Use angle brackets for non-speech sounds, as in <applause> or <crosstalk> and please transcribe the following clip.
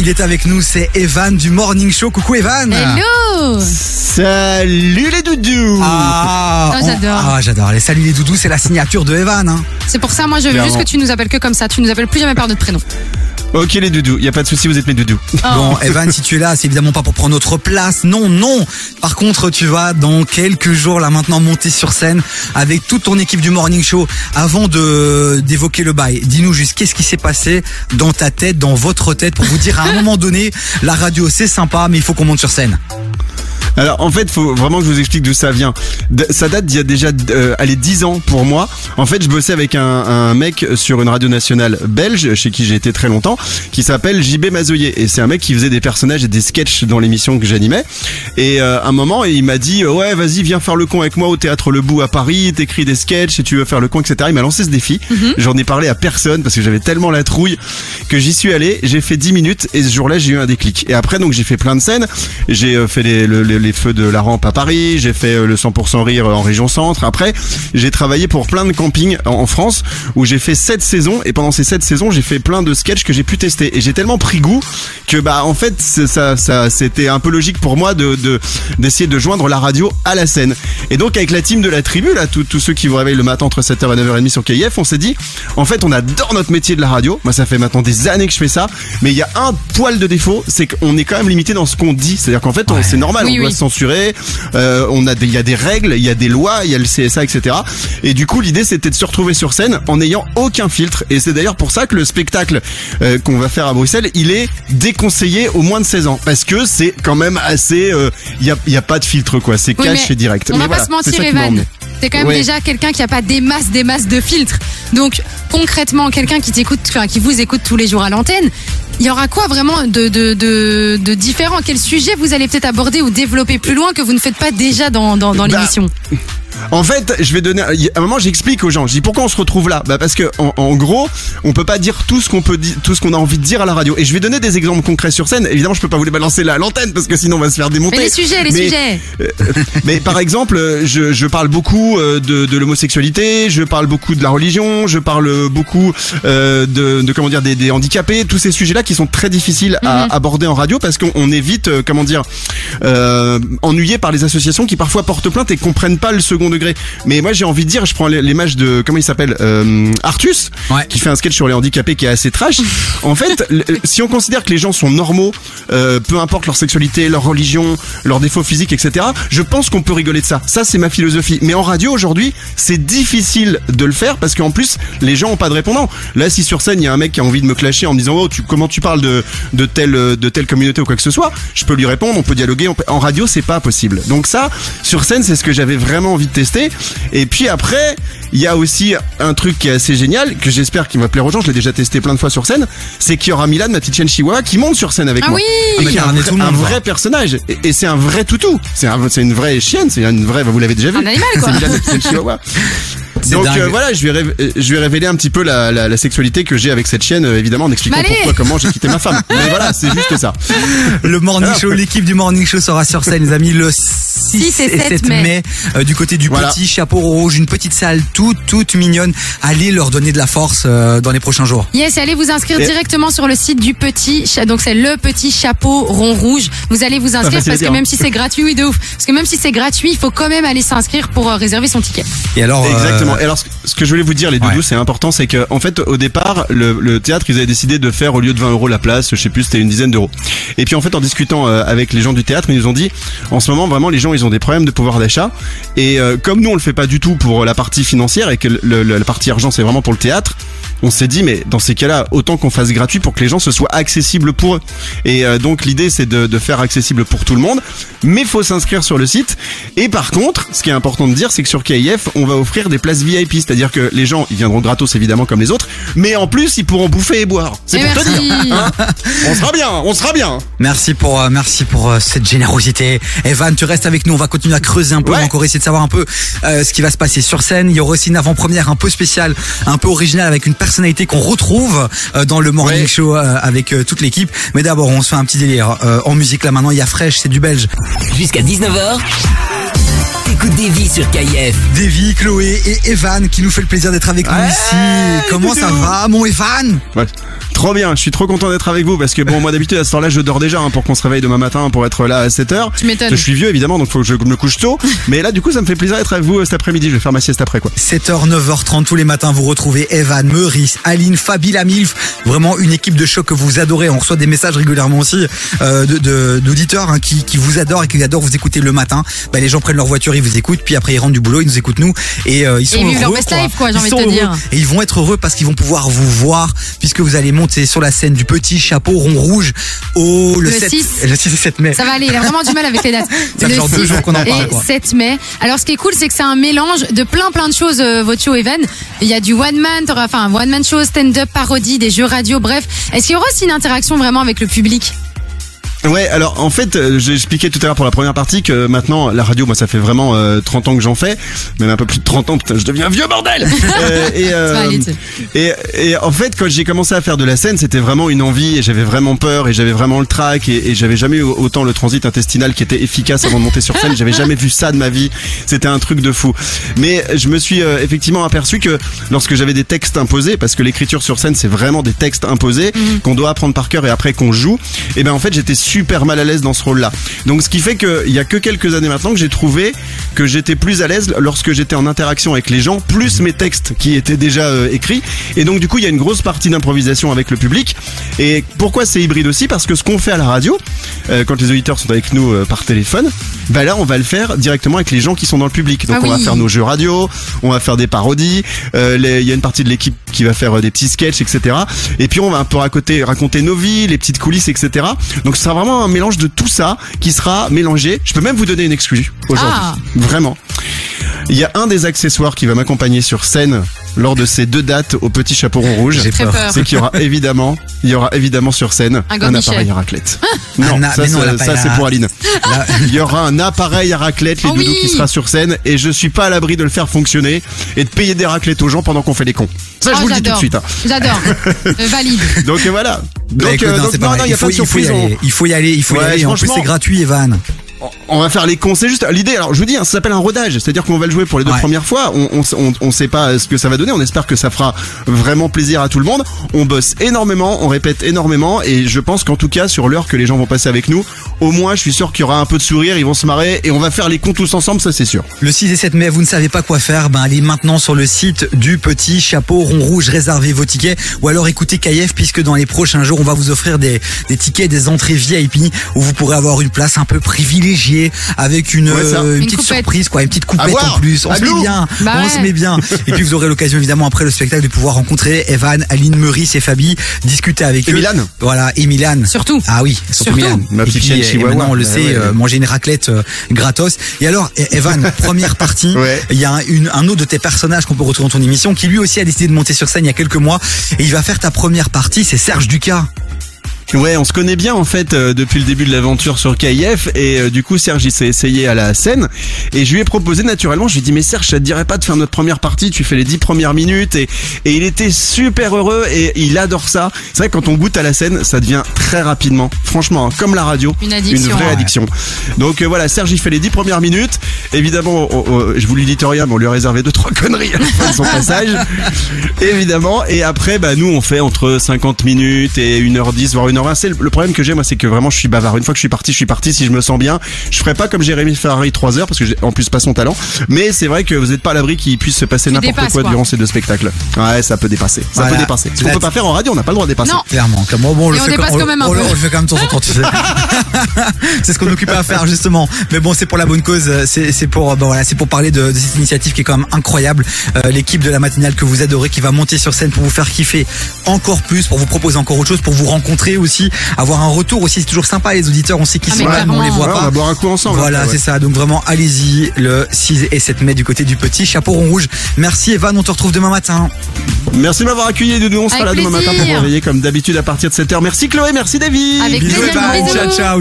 il est avec nous, c'est Evan du Morning Show. Coucou Evan Hello Salut les doudous Ah, Ah, on- j'adore. Ah, j'adore. Les salut les doudous, c'est la signature de Evan. Hein. C'est pour ça, moi, je veux Clairement. juste que tu nous appelles que comme ça. Tu nous appelles plus jamais par notre prénom. Ok les doudous, y a pas de souci, vous êtes mes doudous. Oh. Bon, Evan, si tu es là, c'est évidemment pas pour prendre notre place. Non, non. Par contre, tu vas dans quelques jours là maintenant monter sur scène avec toute ton équipe du Morning Show. Avant de d'évoquer le bail, dis-nous juste qu'est-ce qui s'est passé dans ta tête, dans votre tête, pour vous dire à un <laughs> moment donné, la radio c'est sympa, mais il faut qu'on monte sur scène. Alors en fait, faut vraiment que je vous explique d'où ça vient. D- ça date d'il y a déjà euh, allez 10 ans pour moi. En fait, je bossais avec un, un mec sur une radio nationale belge chez qui j'ai été très longtemps qui s'appelle JB Mazoyer et c'est un mec qui faisait des personnages et des sketchs dans l'émission que j'animais. Et euh, à un moment, il m'a dit euh, "Ouais, vas-y, viens faire le con avec moi au théâtre Le Bout à Paris, t'écris des sketchs et tu veux faire le con etc." Il m'a lancé ce défi. J'en ai parlé à personne parce que j'avais tellement la trouille que j'y suis allé, j'ai fait 10 minutes et ce jour-là, j'ai eu un déclic. Et après donc j'ai fait plein de scènes, j'ai euh, fait les, le- les- les feux de la rampe à Paris, j'ai fait euh, le 100% rire en région centre. Après, j'ai travaillé pour plein de campings en, en France où j'ai fait 7 saisons et pendant ces 7 saisons, j'ai fait plein de sketchs que j'ai pu tester et j'ai tellement pris goût que bah en fait, ça ça c'était un peu logique pour moi de de- d'essayer de joindre la radio à la scène. Et donc avec la team de la tribu là, tous tous ceux qui vous réveillent le matin entre 7h et 9h30 sur KIF, on s'est dit en fait, on adore notre métier de la radio. Moi, ça fait maintenant des années que je fais ça, mais il y a un poil de défaut, c'est qu'on est quand même limité dans ce qu'on dit. C'est-à-dire qu'en fait, Ouais. c'est normal, Oui, on doit oui. se censurer. euh, on a des, il y a des règles, il y a des lois, il y a le CSA, etc. Et du coup, l'idée, c'était de se retrouver sur scène en n'ayant aucun filtre. Et c'est d'ailleurs pour ça que le spectacle euh, qu'on va faire à Bruxelles, il est déconseillé au moins de 16 ans, parce que c'est quand même assez, euh, il y a, y a pas de filtre quoi, c'est Oui, cash et direct. On Mais va voilà, pas se mentir, Evan. T'es quand même Ouais. déjà quelqu'un qui a pas des masses, des masses de filtres. Donc, concrètement, quelqu'un qui t'écoute, enfin, qui vous écoute tous les jours à l'antenne, il y aura quoi vraiment de, de, de, de différent? Quel sujet vous allez peut-être aborder ou développer plus loin que vous ne faites pas déjà dans, dans, dans Bah, l'émission? <laughs> En fait, je vais donner. À un moment, j'explique aux gens. Je dis pourquoi on se retrouve là? Bah parce que en, en gros, on peut pas dire tout ce qu'on peut tout ce qu'on a envie de dire à la radio. Et je vais donner des exemples concrets sur scène. Évidemment, je peux pas vous les balancer là à l'antenne parce que sinon on va se faire démonter. Mais les sujets, les Mais- sujets Mais par exemple, euh, je, je parle beaucoup euh, de, de l'homosexualité, je parle beaucoup de la religion, je parle beaucoup euh, de, de comment dire des, des handicapés, tous ces sujets-là qui sont très difficiles à Mhm. aborder en radio parce qu'on on est vite euh, comment dire euh, ennuyé par les associations qui parfois portent plainte et comprennent pas le second degré. Mais moi j'ai envie de dire, je prends l'image de comment il s'appelle euh, Artus Ouais. qui fait un sketch sur les handicapés qui est assez trash. <laughs> En fait, si on considère que les gens sont normaux, euh, peu importe leur sexualité, leur religion, leurs défauts physiques, etc., je pense qu'on peut rigoler de ça. Ça, c'est ma philosophie. Mais en radio aujourd'hui, c'est difficile de le faire parce qu'en plus, les gens ont pas de répondant. Là, si sur scène il y a un mec qui a envie de me clasher en me disant oh tu comment tu parles de de telle de telle communauté ou quoi que ce soit, je peux lui répondre, on peut dialoguer. on peut- En radio, c'est pas possible. Donc ça, sur scène, c'est ce que j'avais vraiment envie de tester. Et puis après, il y a aussi un truc qui est assez génial que j'espère qu'il va plaire aux gens. Je l'ai déjà testé plein de fois sur scène. C'est qu'il y aura Milan, ma petite chienne chihuahua, qui monte sur scène avec Ah moi. oui Et qui est un, vrai, un personnage. Et, et c'est un vrai toutou. C'est un, c'est une vraie chienne. C'est une vraie. Vous l'avez déjà vu. Un animal, quoi. C'est Milan, ma petite chienne chihuahua. <laughs> Donc dingue. euh, voilà, je vais, rév- euh, je vais révéler un petit peu la, la, la sexualité que j'ai avec cette chienne, euh, évidemment, en expliquant pourquoi, comment j'ai quitté ma femme. Mais voilà, c'est juste ça. Le Morning Show, l'équipe du Morning Show sera sur scène, les amis, le 6 et 7 mai. euh, du côté du Voilà. petit chapeau rouge, une petite salle toute, toute mignonne. Allez leur donner de la force euh, dans les prochains jours. Yes, allez vous inscrire Et- directement sur le site du petit, donc c'est le petit chapeau rond rouge. Vous allez vous inscrire facile à parce que dire, même si c'est gratuit, oui de ouf. Parce que même si c'est gratuit, il faut quand même aller s'inscrire pour euh, réserver son ticket. Et alors, euh, Exactement. Et alors, ce- ce que je voulais vous dire, les doudous, Ouais. c'est important, c'est que en fait, au départ, le, le théâtre, ils avaient décidé de faire au lieu de 20 euros la place, je sais plus, c'était une dizaine d'euros. Et puis en fait, en discutant euh, avec les gens du théâtre, ils nous ont dit, en ce moment, vraiment, les gens, ils ont des problèmes de pouvoir d'achat. Et euh, comme nous, on le fait pas du tout pour la partie financière et que la partie argent, c'est vraiment pour le théâtre. On s'est dit, mais dans ces cas-là, autant qu'on fasse gratuit pour que les gens se soient accessibles pour eux. Et euh, donc l'idée, c'est de, de faire accessible pour tout le monde, mais faut s'inscrire sur le site. Et par contre, ce qui est important de dire, c'est que sur KIF, on va offrir des places VIP, c'est-à-dire que les gens, ils viendront gratos évidemment comme les autres, mais en plus, ils pourront bouffer et boire. C'est Et pour te dire. merci. On sera bien, on sera bien. Merci pour, euh, merci pour euh, cette générosité. Evan, tu restes avec nous. On va continuer à creuser un peu, Ouais. on va encore essayer de savoir un peu euh, ce qui va se passer sur scène. Il y aura aussi une avant-première un peu spéciale, un peu originale avec une personnalité qu'on retrouve euh, dans le morning Ouais. show euh, avec euh, toute l'équipe. Mais d'abord, on se fait un petit délire en musique là maintenant. Il y a Fresh, c'est du belge. Jusqu'à 19h, T'écoutes des vies sur KIF. Davy, Chloé et Evan qui nous fait le plaisir d'être avec nous ici. Comment ça va, mon Evan? Ouais. Trop bien, je suis trop content d'être avec vous parce que bon, moi d'habitude à ce temps-là, je dors déjà hein, pour qu'on se réveille demain matin pour être là à 7h. Tu m'étonnes. Je suis vieux évidemment, donc faut que je me couche tôt. <laughs> Mais là, du coup, ça me fait plaisir d'être avec vous euh, cet après-midi. Je vais faire ma sieste après quoi. 7h, 9h30 tous les matins, vous retrouvez Evan, Meurice, Aline, Fabi Lamilf. Vraiment une équipe de choc que vous adorez. On reçoit des messages régulièrement aussi euh, de- de- d'auditeurs hein, qui, qui vous adorent et qui adorent vous écouter le matin. Bah, les gens prennent leur voiture, ils vous écoutent, puis après ils rentrent du boulot, ils nous écoutent nous et euh, ils sont ils vivent heureux. leur best life, quoi, Ils sont heureux. dire. Et ils vont être heureux parce qu'ils vont pouvoir vous voir puisque vous allez monter sur la scène du petit chapeau rond rouge au le, Le 7, 6. le 6 et 7 mai. Ça va aller, il a vraiment du mal avec les dates. Ça fait genre deux 6 jours qu'on en parle, et quoi. 7 mai. Alors ce qui est cool, c'est que c'est un mélange de plein plein de choses, euh, votre show Even. Il y a du one man, enfin one man show, stand-up, parodie, des jeux radio, bref. Est-ce qu'il y aura aussi une interaction vraiment avec le public? Ouais, alors en fait, euh, j'ai expliqué tout à l'heure pour la première partie que maintenant la radio, moi ça fait vraiment euh, 30 ans que j'en fais, même un peu plus de 30 ans, putain, je deviens vieux bordel. <laughs> Euh, et, euh, et et en fait, quand j'ai commencé à faire de la scène, c'était vraiment une envie et j'avais vraiment peur et j'avais vraiment le trac et, et j'avais jamais eu autant le transit intestinal qui était efficace avant de monter sur scène. J'avais jamais vu ça de ma vie. C'était un truc de fou. Mais je me suis euh, effectivement aperçu que lorsque j'avais des textes imposés, parce que l'écriture sur scène c'est vraiment des textes imposés qu'on doit apprendre par cœur et après qu'on joue, et ben en fait j'étais super mal à l'aise dans ce rôle-là. Donc ce qui fait qu'il y a que quelques années maintenant que j'ai trouvé que j'étais plus à l'aise lorsque j'étais en interaction avec les gens, plus mes textes qui étaient déjà euh, écrits. Et donc du coup il y a une grosse partie d'improvisation avec le public. Et pourquoi c'est hybride aussi? Parce que ce qu'on fait à la radio, euh, quand les auditeurs sont avec nous euh, par téléphone, bah là on va le faire directement avec les gens qui sont dans le public. Donc Ah on va faire nos jeux radio, on va faire des parodies, il y a une partie de l'équipe qui va faire des petits sketchs, etc. Et puis on va un peu raconter, raconter nos vies, les petites coulisses, etc. Donc ce sera vraiment un mélange de tout ça qui sera mélangé. Je peux même vous donner une exclue aujourd'hui. Ah. Vraiment. Il y a un des accessoires qui va m'accompagner sur scène lors de ces deux dates au Petit Chaperon Rouge. Très peur. peur. C'est qu'il y aura <laughs> évidemment, il y aura évidemment sur scène Un appareil à raclette. Non, Un a- ça, mais non, ça- c'est pour Aline. Là- <laughs> Il y aura un appareil à raclette, les Oh doudous, oui. qui sera sur scène et je suis pas à l'abri de le faire fonctionner et de payer des raclettes aux gens pendant qu'on fait les cons. Ça, je Oh, vous le dis tout de j'adore. suite. hein. J'adore. <laughs> Euh, valide. Donc euh, voilà. Bah, Donc, euh, non, donc, c'est pas non, non, il y a faut, pas de il faut y surprise. aller. Il faut y aller, il faut y aller. En plus, franchement- c'est gratuit, Evan. On- va faire les cons, c'est juste l'idée. Alors je vous dis, hein, ça s'appelle un rodage, c'est-à-dire qu'on va le jouer pour les deux Ouais. premières fois. On, on, on, on sait pas ce que ça va donner. On espère que ça fera vraiment plaisir à tout le monde. On bosse énormément, on répète énormément, et je pense qu'en tout cas sur l'heure que les gens vont passer avec nous, au moins je suis sûr qu'il y aura un peu de sourire, ils vont se marrer, et on va faire les cons tous ensemble, ça c'est sûr. Le 6 et 7 mai, vous ne savez pas quoi faire, ben allez maintenant sur le site du Petit Chapeau Rond Rouge, réservez vos tickets, ou alors écoutez KF, puisque dans les prochains jours, on va vous offrir des, des tickets, des entrées VIP, où vous pourrez avoir une place un peu privilégiée, avec une, Ouais, euh, une Une petite coupette. surprise, quoi, une petite coupette en plus. On À se met bien, Bah on ouais. se met bien. <laughs> Et puis vous aurez l'occasion évidemment après le spectacle de pouvoir rencontrer Evan, Aline, Meurice et Fabi, discuter avec Et eux. Milan. Voilà, et Milan. Surtout. Ah oui, surtout, Surtout. Milan. Ma Et petite puis, et maintenant, on le Bah sait, ouais, euh, ouais. manger une raclette euh, gratos. Et alors, E- Evan, <laughs> première partie, Ouais. il y a un, une- un autre de tes personnages qu'on peut retrouver dans ton émission qui lui aussi a décidé de monter sur scène il y a quelques mois et il va faire ta première partie, c'est Serge Ducas. Ouais, on se connaît bien en fait euh, depuis le début de l'aventure sur KIF et euh, du coup Serge il s'est essayé à la scène et je lui ai proposé naturellement, je lui ai dit mais Serge ça te dirait pas de faire notre première partie, tu fais les dix premières minutes et, et il était super heureux et il adore ça. C'est vrai que quand on goûte à la scène ça devient très rapidement, franchement hein, comme la radio, Une addiction, vraie ouais. addiction. Donc euh, voilà, Serge il fait les dix premières minutes, évidemment on- on- je vous lui dis rien mais on lui a réservé deux trois conneries à la fin de son <laughs> passage évidemment. Et après, bah, nous, on fait entre 50 minutes et 1h10, voire 1h20. C'est le le problème que j'ai, moi, c'est que vraiment, je suis bavard. Une fois que je suis parti, je suis parti. Si je me sens bien, je ferai pas comme Jérémy Ferrari 3 heures, parce que j'ai en plus pas son talent. Mais c'est vrai que vous n'êtes pas à l'abri qu'il puisse se passer n'importe quoi, quoi. durant ces deux spectacles. Ouais, ça peut dépasser. Ça Voilà. peut dépasser. Ce qu'on peut pas faire en radio, on n'a pas le droit de dépasser. Non. Clairement, comme bon, on le on fait quand même un on, peu. on le fait quand même de temps en temps, tu sais. <laughs> c'est ce qu'on occupe à faire justement. Mais bon, c'est pour la bonne cause. C'est c'est pour bon, voilà, c'est pour parler de, de cette initiative qui est quand même incroyable. Euh, L'équipe de la matinale que vous adorez, qui va monter sur scène pour vous faire kiffer encore plus, pour vous proposer encore autre chose, pour vous rencontrer aussi, avoir un retour aussi. C'est toujours sympa les auditeurs. On sait qu'ils Ah, sont mais là, mais on les voit Ouais, on pas. va boire un coup ensemble. Voilà, hein, ouais. c'est ça. Donc vraiment, allez-y le 6 et 7 mai du côté du petit chapeau rond rouge. Merci Evan, on te retrouve demain matin. Merci de m'avoir accueilli, Doudou. On sera Avec là demain matin pour vous réveiller comme d'habitude à partir de 7h. Merci Chloé, merci David. Avec Bisous plaisir, ciao ciao.